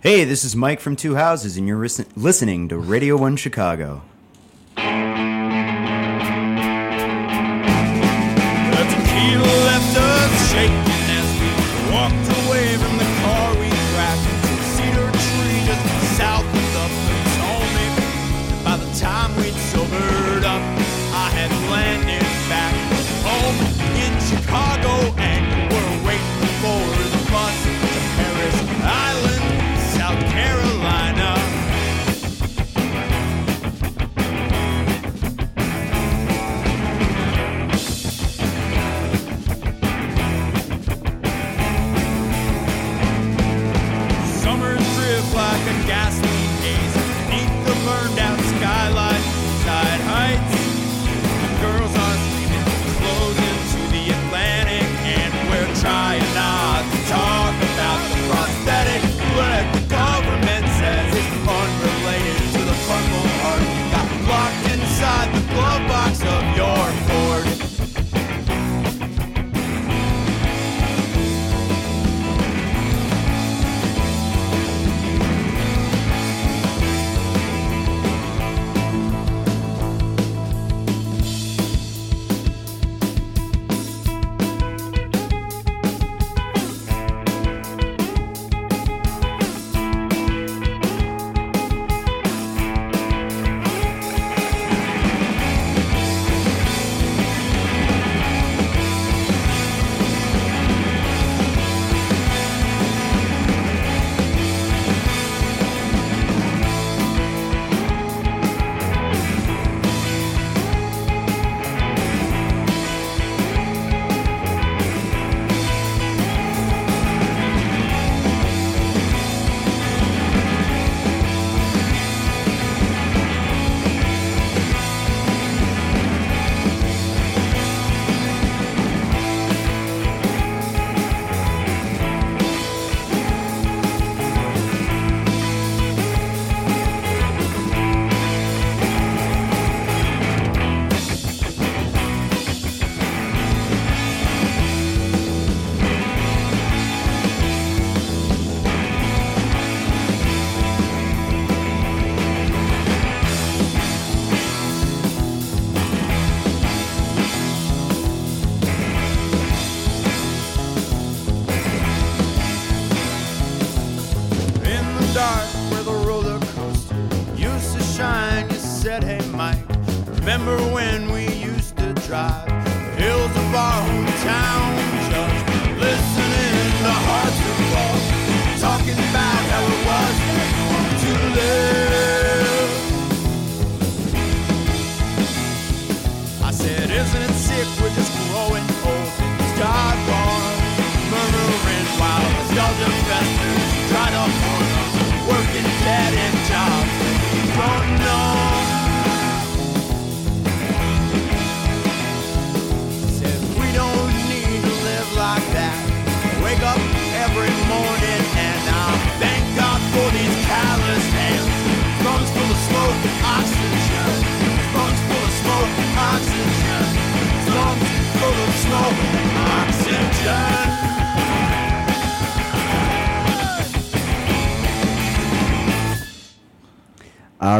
Hey, this is Mike from Two Houses, and you're listening to Radio 1 Chicago.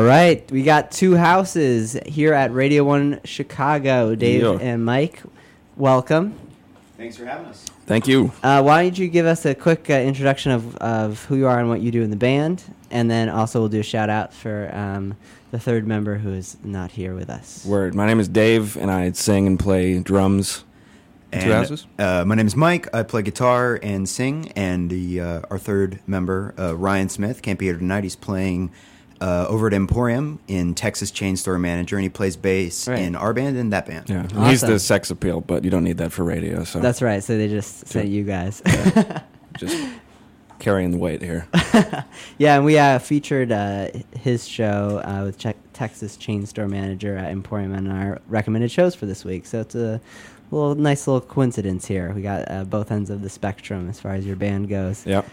Right, we got two houses here at Radio One Chicago. Dave Yeah. and Mike, welcome. Thanks for having us. Thank you. Uh, why don't you give us a quick uh, introduction of, of who you are and what you do in the band, and then also we'll do a shout out for um, the third member who is not here with us. Word. My name is Dave, and I sing and play drums. in Two houses. Uh, my name is Mike. I play guitar and sing. And the uh, our third member, uh, Ryan Smith, can't be here tonight. He's playing uh, over at Emporium in Texas Chain Store Manager, and he plays bass Right. in our band and that band. Yeah, and he's the sex appeal, but you don't need that for radio. So That's right. So they just Sure. sent you guys. just carrying the weight here. yeah, and we uh, featured uh, his show uh, with Che- Texas Chain Store Manager at Emporium on our recommended shows for this week. So it's a little nice little coincidence here. We got uh, both ends of the spectrum as far as your band goes. Yep.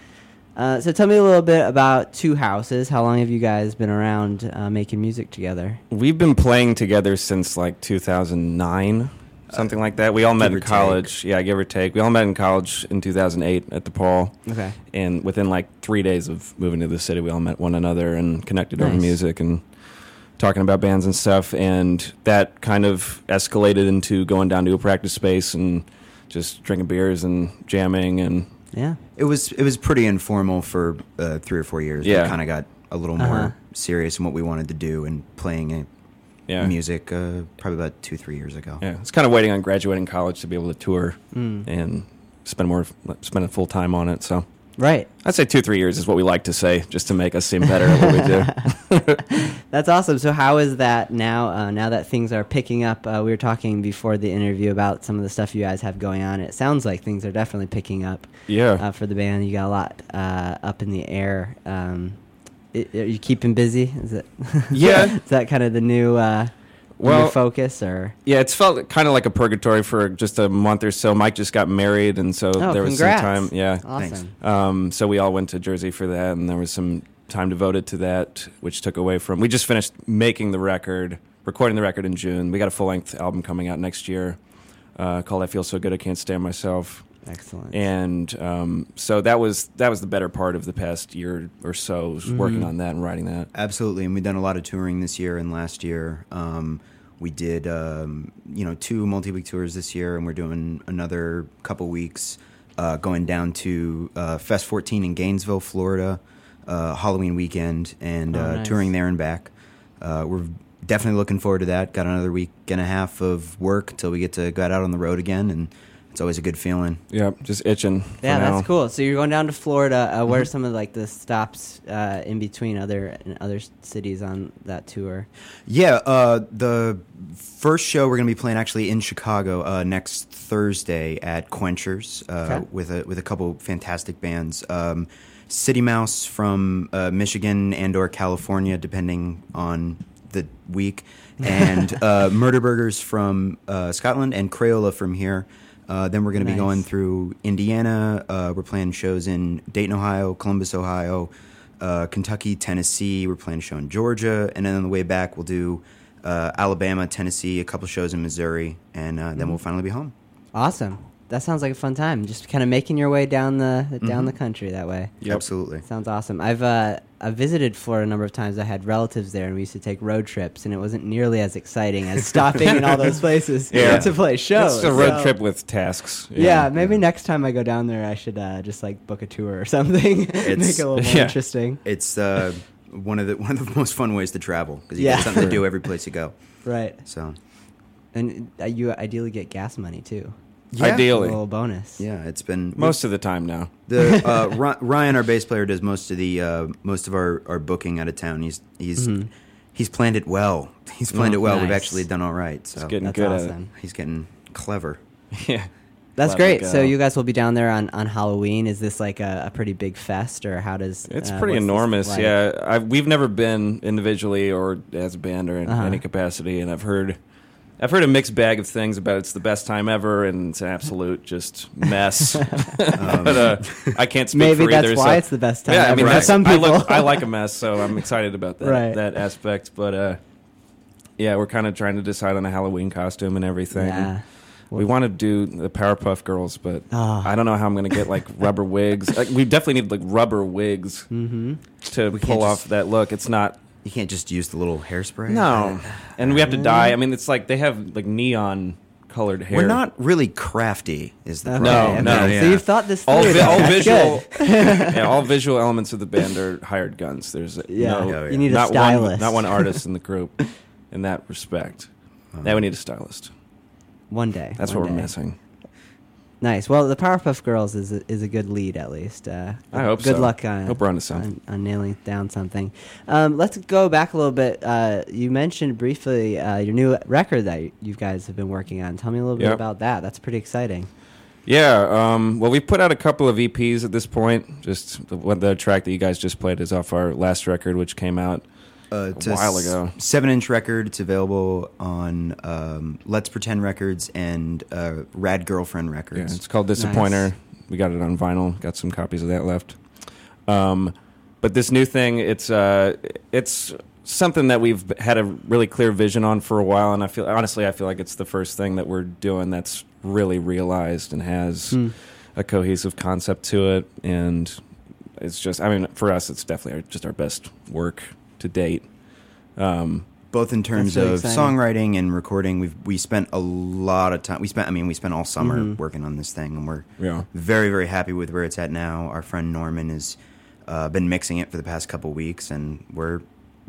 Uh, so tell me a little bit about Two Houses. How long have you guys been around uh, making music together? We've been playing together since like 2009, something like that. We all met in college. Yeah, give or take. We all met in college in 2008 at DePaul. Okay. And within like three days of moving to the city, we all met one another and connected over music and talking about bands and stuff. And that kind of escalated into going down to a practice space and just drinking beers and jamming and Yeah. It was it was pretty informal for uh, three or four years. Yeah. kind of got a little Uh-huh. more serious in what we wanted to do and playing it, yeah, music. Uh, probably about two three years ago. Yeah, it's kind of waiting on graduating college to be able to tour Mm. and spend more spend a full time on it. So Right. I'd say two three years is what we like to say, just to make us seem better at what we do. That's awesome. So, how is that now? Uh, now that things are picking up, uh, we were talking before the interview about some of the stuff you guys have going on. It sounds like things are definitely picking up Yeah. uh, for the band. You got a lot uh, up in the air. Um, i are you keeping busy? Is it? Yeah. is that kind of the new, uh, Well- focus, or? Yeah, it's felt kind of like a purgatory for just a month or so. Mike just got married, and so Oh, there was congrats. some time. Yeah, Awesome. Um, so we all went to Jersey for that, and there was some time devoted to that, which took away from. We just finished making the record, recording the record in June. We got a full length album coming out next year uh, called "I Feel So Good I Can't Stand Myself," Excellent. and um, so that was that was the better part of the past year or so, was working Mhm. on that and writing that. Absolutely, and we've done a lot of touring this year and last year. Um, we did, um, you know, two multi-week tours this year, and we're doing another couple weeks uh, going down to uh, Fest 14 in Gainesville, Florida, uh, Halloween weekend, and Oh, uh, nice. touring there and back. Uh, we're definitely looking forward to that. Got another week and a half of work until we get to go out on the road again, and it's always a good feeling. Yeah, just itching. for yeah, now. that's cool. So you're going down to Florida. Uh, Mm-hmm. what are some of like the stops uh, in between other in other cities on that tour? Yeah, uh, the first show we're going to be playing actually in Chicago uh, next Thursday at Quenchers uh, Okay. with a with a couple fantastic bands. Um, City Mouse from uh, Michigan and or California, depending on the week, and uh, Murder Burgers from uh, Scotland and Crayola from here. Uh, then we're going to Nice. be going through Indiana. Uh, we're playing shows in Dayton, Ohio, Columbus, Ohio, uh, Kentucky, Tennessee. We're playing a show in Georgia, and then on the way back, we'll do uh, Alabama, Tennessee, a couple shows in Missouri, and uh, then we'll finally be home. Awesome. That sounds like a fun time. Just kind of making your way down the down Mhm. the country that way. Yep. Absolutely. Sounds awesome. I've uh, I visited Florida a number of times. I had relatives there, and we used to take road trips, and it wasn't nearly as exciting as stopping in all those places Yeah. to play shows. It's a road So- trip with tasks. Yeah, maybe next time I go down there, I should uh, just like book a tour or something. Make it a little more yeah. interesting. It's uh, one of the one of the most fun ways to travel because you Yeah. get something to do every place you go. Right. So And uh, you ideally get gas money too. Yeah. A Ideally. little bonus. yeah, it's been Most of the time now. the uh, Ryan, our bass player, does most of the uh, most of our, our booking out of town. He's he's Mhm. he's planned it well. He's planned Oh, it well. We've actually done all right. So It's getting That's good awesome. he's getting clever. Yeah. That's Let great. So you guys will be down there on, on Halloween. Is this like a, a pretty big fest, or how does It's uh, pretty enormous. like? Yeah, I've, we've never been individually or as a band or in Uh-huh. any capacity, and I've heard, I've heard a mixed bag of things about it's the best time ever and it's an absolute just mess. but uh, I can't speak Maybe for that's either. why so- it's the best time yeah, I ever mean, for that's- some I, people. look, I like a mess, so I'm excited about that Right. that aspect. But uh, yeah, we're kind of trying to decide on a Halloween costume and everything. Yeah. We want to do the Powerpuff Girls, but Ah. I don't know how I'm going to get like rubber wigs. Like, we definitely need like rubber wigs Mm-hmm. to pull off that look. It's not. You can't just use the little hairspray. No, and we have to dye. I mean, it's like they have like neon colored hair. we're not really crafty. Is the Okay, problem? No, okay. no, So you've thought this through. all, vi- all visual. yeah, all visual elements of the band are hired guns. There's Yeah. no, Oh, yeah. You need a not stylist. One, not one artist in the group. In that respect, now we need a stylist. One day. That's one what we're missing. Nice. Well, the Powerpuff Girls is a, is a good lead at least. Uh, I hope good so. luck on, Hope we're something. on, on nailing down something. Um, let's go back a little bit. Uh, you mentioned briefly uh, your new record that you guys have been working on. Tell me a little bit about that. That's pretty exciting. Yeah, um, well, we've put out a couple of EPs at this point. Just the, the track that you guys just played is off our last record, which came out. Uh, it's a while s- ago. Seven-inch record. It's available on um, Let's Pretend Records and uh, Rad Girlfriend Records. Yeah, Records. it's called Disappointer. We got it on vinyl. Got some copies of that left. Um, but this new thing, it's uh, it's something that we've had a really clear vision on for a while, and I feel honestly, I feel like it's the first thing that we're doing that's really realized and has Hmm. a cohesive concept to it, and it's just, I mean, for us, it's definitely our, just our best work to date. Um, both in terms really of exciting. songwriting and recording. We've we spent a lot of time. We spent, I mean, we spent all summer Mhm. working on this thing, and we're yeah. very very happy with where it's at now. Our friend Norman has uh, been mixing it for the past couple weeks, and we're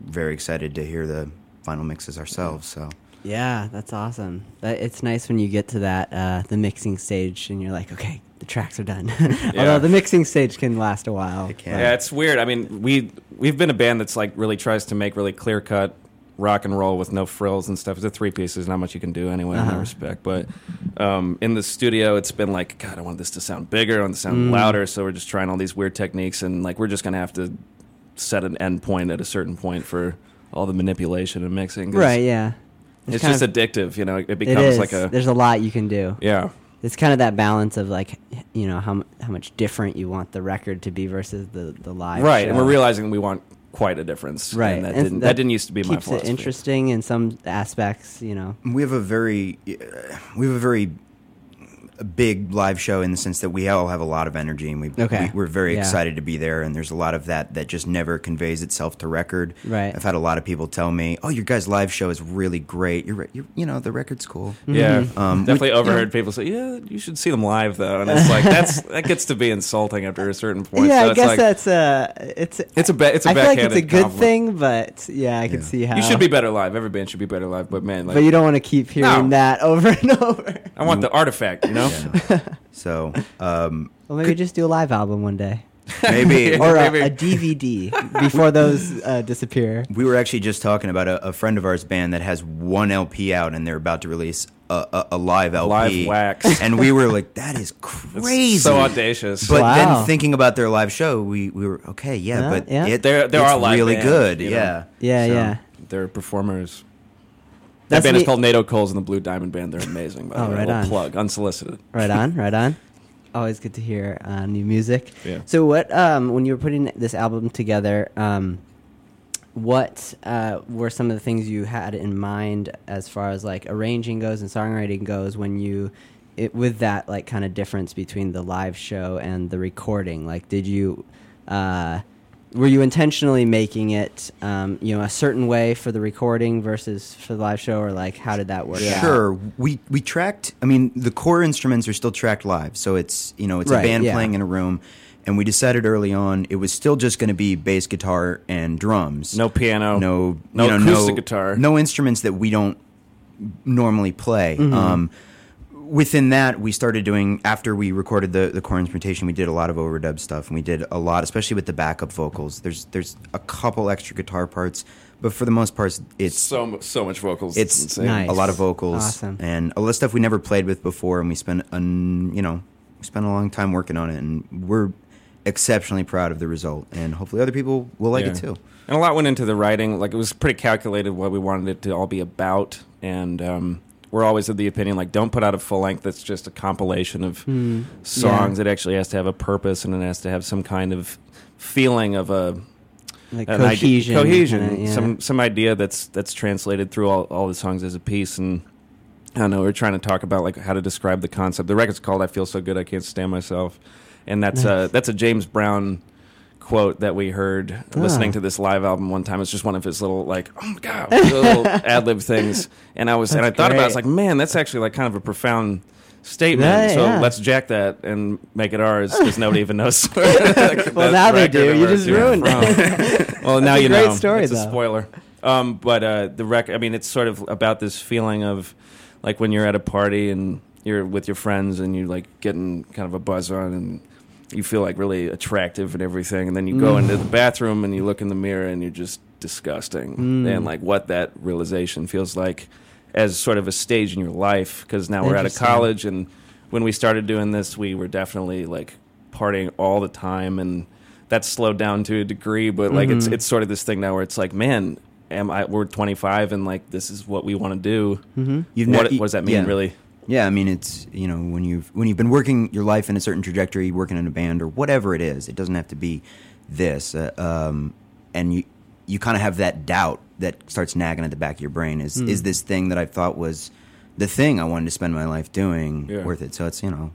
very excited to hear the final mixes ourselves. So Yeah, that's awesome. That, it's nice when you get to that uh, the mixing stage and you're like, okay, the tracks are done. Although the mixing stage can last a while. It can. Yeah, it's weird. I mean, we we've been a band that's like really tries to make really clear cut rock and roll with no frills and stuff. It's a three pieces, not much you can do anyway in Uh-huh. that respect. But um, in the studio, it's been like, God, I want this to sound bigger, I want it to sound Mm. louder. So we're just trying all these weird techniques, and like we're just gonna have to set an end point at a certain point for all the manipulation and mixing. 'cause Right, yeah. It's, kind just of- addictive, you know. It It becomes is. like a There's a lot you can do. yeah. It's kind of that balance of like, you know, how how much different you want the record to be versus the the live. Right, and we're realizing we want quite a difference. Right, and that, and didn't, that that, didn't used to be my keeps philosophy. it interesting in some aspects. You know. we have a very uh, we have a very big live show in the sense that we all have a lot of energy and we, Okay. we we're very Yeah. excited to be there and there's a lot of that that just never conveys itself to record Right. i've had a lot of people tell me oh your guys live show is really great you're, you're you know the record's cool Yeah, Mhm. Um, definitely we- you overheard know- people say, "Yeah, you should see them live, though." And it's like that's that gets to be insulting after a certain point. yeah, so I it's guess like, that's uh it's It's a ba- it's a I feel like it's a good compliment. thing, but yeah, I can Yeah. see how You should be better live. Every band should be better live. But man, like, but you don't want to keep hearing No. that over and over. I want the artifact. You know, Yeah. so um, Well, maybe just do a live album one day, maybe or a, Maybe. a DVD before those uh, disappear. we were actually just talking about a, a friend of ours band that has one lp out and they're about to release a, a, a live lp Live wax. and we were like that is It's crazy so audacious. But Wow. then thinking about their live show, we, we were okay, yeah, Yeah, but yeah. It, There- there it's are live really bands, good, you know. yeah, Yeah, So, yeah. they're performers. That band neat. is called Nato Coles and the Blue Diamond Band. They're amazing. By Oh, the way. right on. Plug unsolicited. Right on, right on. Always good to hear uh, new music. Yeah. So, what um, when you were putting this album together, um, what uh, were some of the things you had in mind as far as like arranging goes and songwriting goes when you it, with that like kind of difference between the live show and the recording? Like, did you uh, were you intentionally making it um, you know a certain way for the recording versus for the live show, or like how did that work? out? Sure, we we tracked. I mean, the core instruments are still tracked live, so it's you know it's Right, a band yeah. playing in a room, and we decided early on it was still just going to be bass guitar and drums. No piano. no, No you know, acoustic no, guitar. no instruments that we don't normally play. Mm-hmm. Um, within that, we started doing after we recorded the the core instrumentation. We did a lot of overdub stuff, and we did a lot, especially with the backup vocals. There's there's a couple extra guitar parts, but for the most part, it's so so much vocals. it's insane. Nice. a lot of vocals Awesome. and a lot of stuff we never played with before, and we spent an you know we spent a long time working on it, and we're exceptionally proud of the result, and hopefully other people will like it too. And a lot went into the writing. Like it was pretty calculated what we wanted it to all be about. And um, we're always of the opinion like don't put out a full length that's just a compilation of Hmm. songs. Yeah. It actually has to have a purpose and it has to have some kind of feeling of a like an idea- cohesion, cohesion, kinda, yeah. some some idea that's that's translated through all, all the songs as a piece. And I don't know. We're trying to talk about like how to describe the concept. The record's called "I Feel So Good I Can't Stand Myself," and that's a that's a James Brown quote that we heard listening Ah. to this live album one time. It's just one of his little like oh my god little ad lib things. And I was and I That's thought about it, I was like man that's actually like kind of a profound statement. Yeah, so yeah. let's jack that and make it ours because nobody even knows. Well, now they do. You just ruined it. well, now That's a you great know. story, it's a though. spoiler. Um, but uh, the record. I mean, it's sort of about this feeling of like when you're at a party and you're with your friends and you're like getting kind of a buzz on and you feel like really attractive and everything, and then you go Mm. into the bathroom and you look in the mirror and you're just disgusting, Mm. and like what that realization feels like as sort of a stage in your life because now we're out of college and when we started doing this we were definitely like partying all the time and that's slowed down to a degree but like it's Mhm. it's sort of this thing now where it's like man am i we're 25 and like this is what we want to do hmm You've what, ne- what does that mean yeah. really Yeah, I mean it's you know when you've when you've been working your life in a certain trajectory, working in a band or whatever it is, it doesn't have to be this? Uh, um, and you you kind of have that doubt that starts nagging at the back of your brain. Is Hmm. is this thing that I thought was the thing I wanted to spend my life doing Yeah. worth it? So it's you know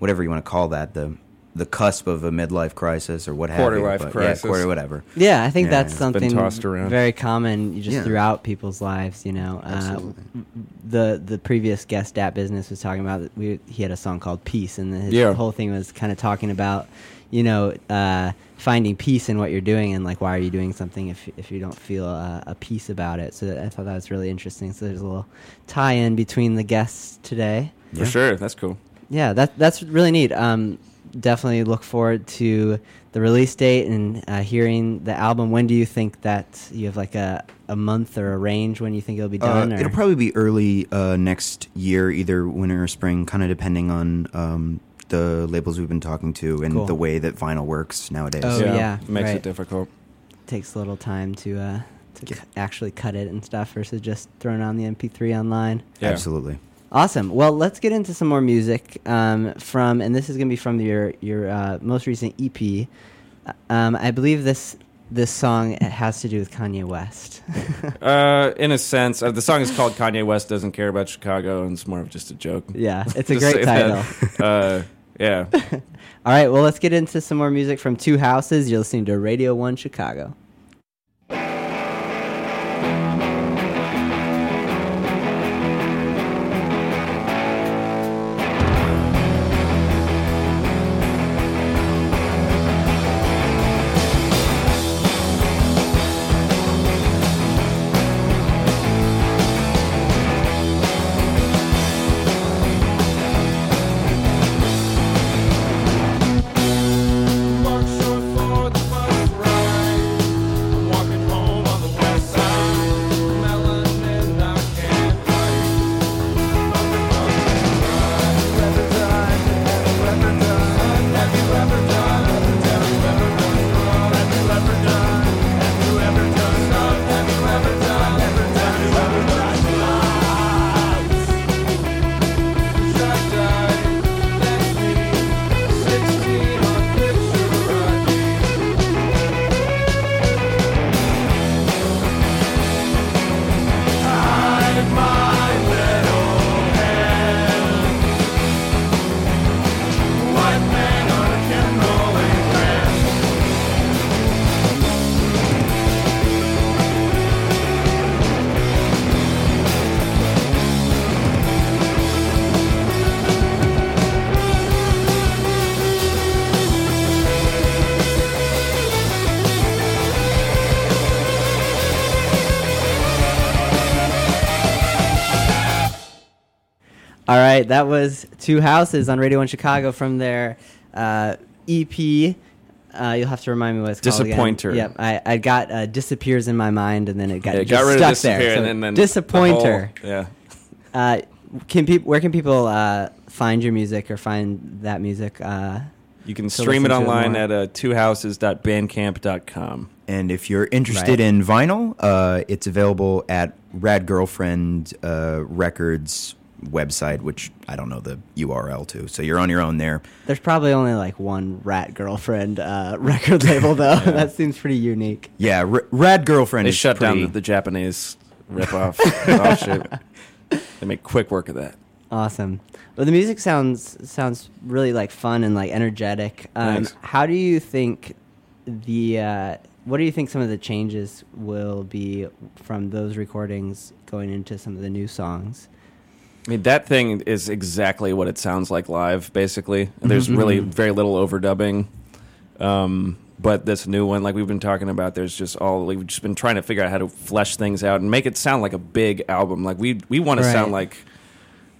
whatever you want to call that the the cusp of a midlife crisis or what have Quarter life crisis. Yeah, quarter whatever. Yeah, I think Yeah, that's something very common just Yeah. throughout people's lives. You know, uh, the the previous guest at business was talking about that we he had a song called Peace, and his Yeah. whole thing was kind of talking about you know uh, finding peace in what you're doing and like why are you doing something if if you don't feel uh, a peace about it. So I thought that was really interesting. So there's a little tie in between the guests today. For sure, that's cool. Yeah, that that's really neat. Um, definitely look forward to the release date and uh, hearing the album. When do you think that you have like a, a month or a range when you think it'll be done? Uh, it'll probably be early uh, next year, either winter or spring, kind of depending on um, the labels we've been talking to and Cool. the way that vinyl works nowadays. Oh, yeah, it makes right. it difficult. takes a little time to uh, to cu- actually cut it and stuff versus just throwing on the MP3 online. Yeah. Absolutely. Awesome. Well, let's get into some more music um, from, and this is going to be from your your uh, most recent EP. Uh, Um, I believe this this song has to do with Kanye West. Uh, in a sense, uh, the song is called "Kanye West Doesn't Care About Chicago," and it's more of just a joke. yeah, it's a great title. that. uh, yeah. All right, well, let's get into some more music from Two Houses. You're listening to Radio 1 Chicago. Right, that was Two Houses on Radio 1 Chicago from their uh, EP. Uh, you'll have to remind me what it's called. again. Disappointer. Yep, I, I got uh, Disappears in my mind, and then it got, Yeah, just got rid stuck of there. So and then, then Disappointer. the whole- yeah. Uh, can peop- where can people uh, find your music or find that music? Uh, You can stream it listen to it online more. at uh, twohouses.bandcamp.com. And if you're interested Right. in vinyl, uh, it's available at Rad Girlfriend uh, Records website, which I don't know the URL to. So you're on your own there. there's probably only like one Rad Girlfriend uh, record label, though. that seems pretty unique. Yeah, R- Rad Girlfriend They is shut pretty, down the, the Japanese rip-off offshoot. They make quick work of that. Awesome. Well, the music sounds sounds really like fun and like energetic. Um, Thanks. how do you think the uh, what do you think some of the changes will be from those recordings going into some of the new songs? I mean, that thing is exactly what it sounds like live, basically. There's really very little overdubbing. Um, but this new one, like we've been talking about, there's just all we've just been trying to figure out how to flesh things out and make it sound like a big album. Like we we want to sound like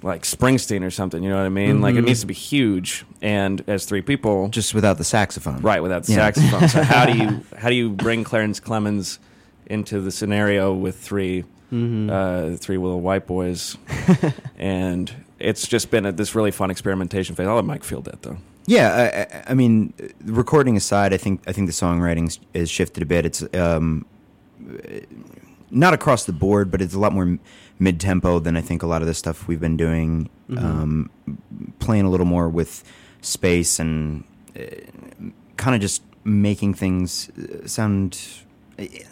like Springsteen or something. You know what I mean? Like it Mhm. needs to be huge. And as three people, just without the saxophone. right without Yeah. saxophone. so how do you how do you bring Clarence Clemons into the scenario with three Mm-hmm. uh, three little white boys? and it's just been a, this really fun experimentation phase. I'll let Mike field that though. Yeah, I, I- I mean, recording aside, I think I think the songwriting has shifted a bit. It's um, not across the board, but it's a lot more mid tempo than I think a lot of the stuff we've been doing. Mhm. Um, playing a little more with space and uh, kind of just making things uh, sound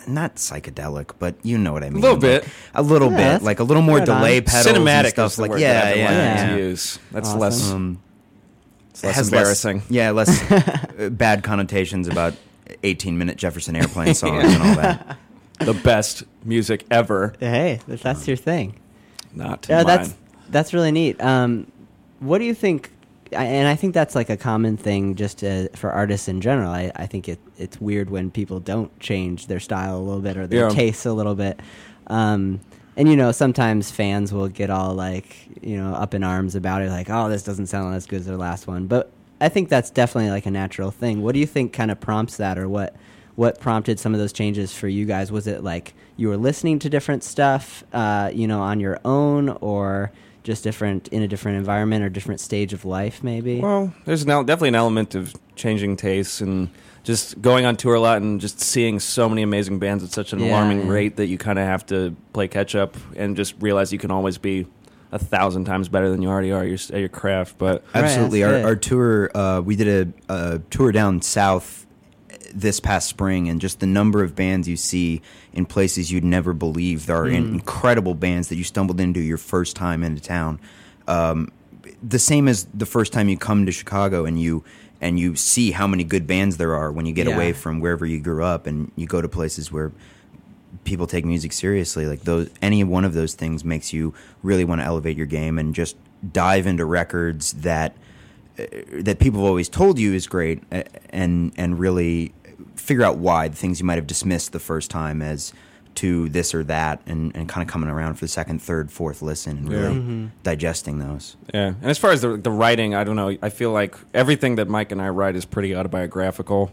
not psychedelic, but you know what I mean. A little bit, Like, bit. a little Yeah, bit, that's like a little more right on. delay pedals, and Cinematic stuff is the like word yeah, that I've been yeah, wanting yeah. to use. That's Awesome. less, Um, it's less has embarrassing. yeah, less uh, bad connotations about 18 minute Jefferson Airplane songs and all that. the best music ever. Hey, if that's your thing. Not Yeah, mine. that's that's really neat. Um, what do you think? I- And I think that's like a common thing just to, for artists in general. I, I think it, it's weird when people don't change their style a little bit or their Yeah. tastes a little bit. Um, and you know, sometimes fans will get all like you know up in arms about it, like, "Oh, this doesn't sound as good as their last one." But I think that's definitely like a natural thing. What do you think kind of prompts that, or what what prompted some of those changes for you guys? Was it like you were listening to different stuff, uh, you know, on your own, or just different in a different environment or different stage of life, maybe? Well, there's an, el- definitely an element of changing tastes and just going on tour a lot and just seeing so many amazing bands at such an Yeah, alarming yeah. rate that you kind of have to play catch up and just realize you can always be a thousand times better than you already are at your, at your craft. But Absolutely. that's our, our tour, uh, we did a, a tour down south this past spring, and just the number of bands you see in places you'd never believe. There are in- incredible bands that you stumbled into your first time into town. Um, the same as the first time you come to Chicago and you and you see how many good bands there are when you get Yeah. away from wherever you grew up and you go to places where people take music seriously like those any one of those things makes you really want to elevate your game and just dive into records that uh, that people have always told you is great uh, and and really figure out why the things you might have dismissed the first time as to this or that and, and kind of coming around for the second third fourth listen and really Mm-hmm. digesting those Yeah, and as far as the the writing, I don't know. I feel like everything that Mike and I write is pretty autobiographical,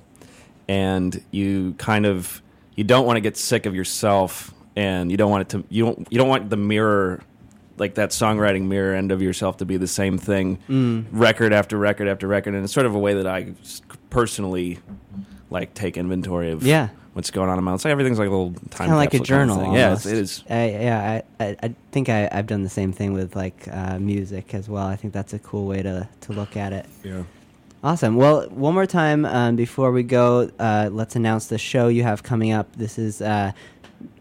and you kind of you don't want to get sick of yourself, and you don't want it to you don't you don't want the mirror like that songwriting mirror end of yourself to be the same thing, Mm. record after record after record, and it's sort of a way that I personally like take inventory of Yeah. what's going on in my life. It's like everything's like a little time kind of like a capsule kind of journal. Yeah, it's, it is. I, yeah, I, I, I think I, I've done the same thing with like uh, music as well. I think that's a cool way to, to look at it. Yeah. Awesome. Well, one more time um, before we go, uh, let's announce the show you have coming up. This is uh,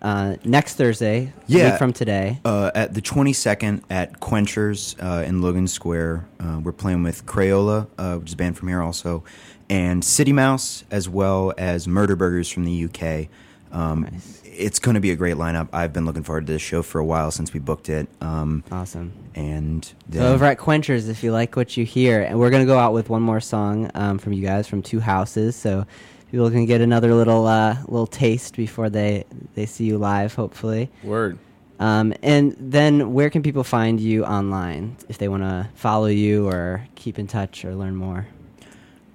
uh, next Thursday, Yeah. from today. Uh, at the 22nd at Quenchers uh, in Logan Square, uh, we're playing with Crayola, uh, which is a band from here also, and City Mouse, as well as Murder Burgers from the UK. Um, Nice. It's going to be a great lineup. I've been looking forward to this show for a while since we booked it. Um, Awesome. and So over at Quenchers, if you like what you hear, and we're gonna go out with one more song um, from you guys from Two Houses, so people can get another little uh, little taste before they they see you live, hopefully. Word. Um, and then, where can people find you online if they want to follow you or keep in touch or learn more?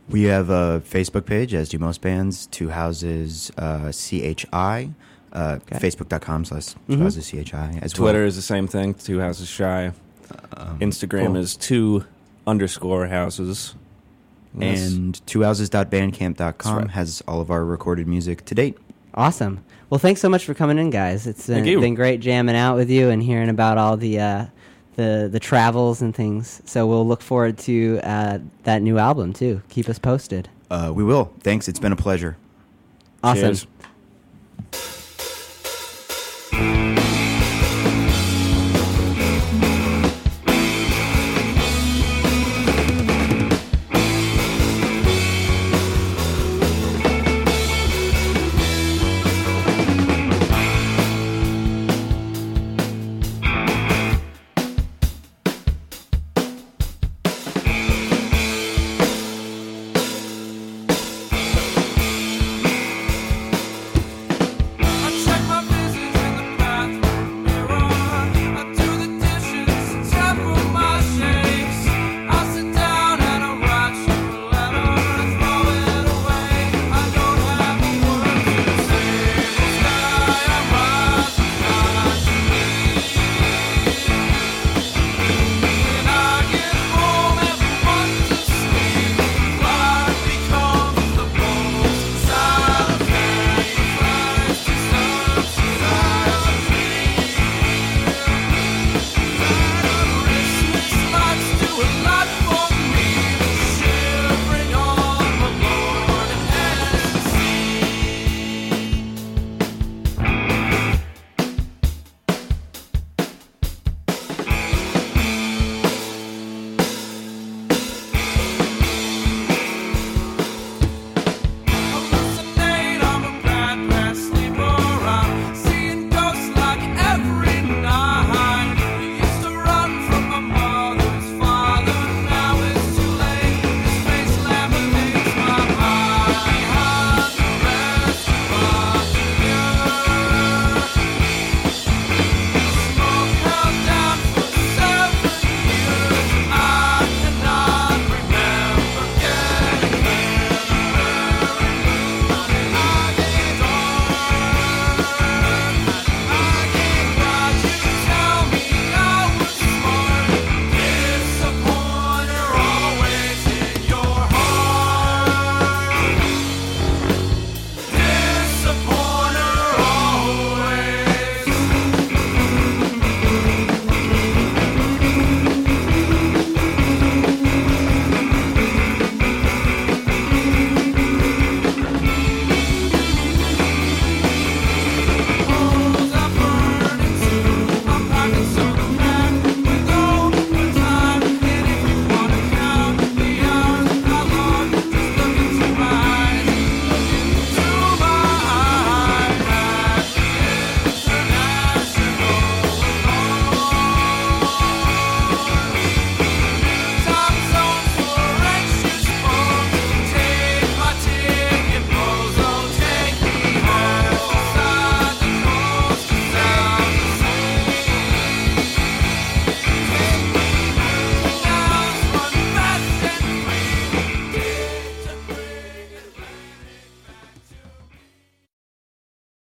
we have a Facebook page, as do most bands, Two Houses uh, CHI, uh, Okay. Facebook.com slash Two Mhm. Houses CHI. As Twitter well. is the same thing. Two houses shy. Um, Instagram cool. is two underscore houses. Yes. and twohouses.bandcamp.com right. has all of our recorded music to date. Awesome. Well, thanks so much for coming in, guys. It's been, been great jamming out with you and hearing about all the uh, the the travels and things. So we'll look forward to uh, that new album too. Keep us posted. Uh, we will. Thanks. It's been a pleasure. Awesome. Cheers.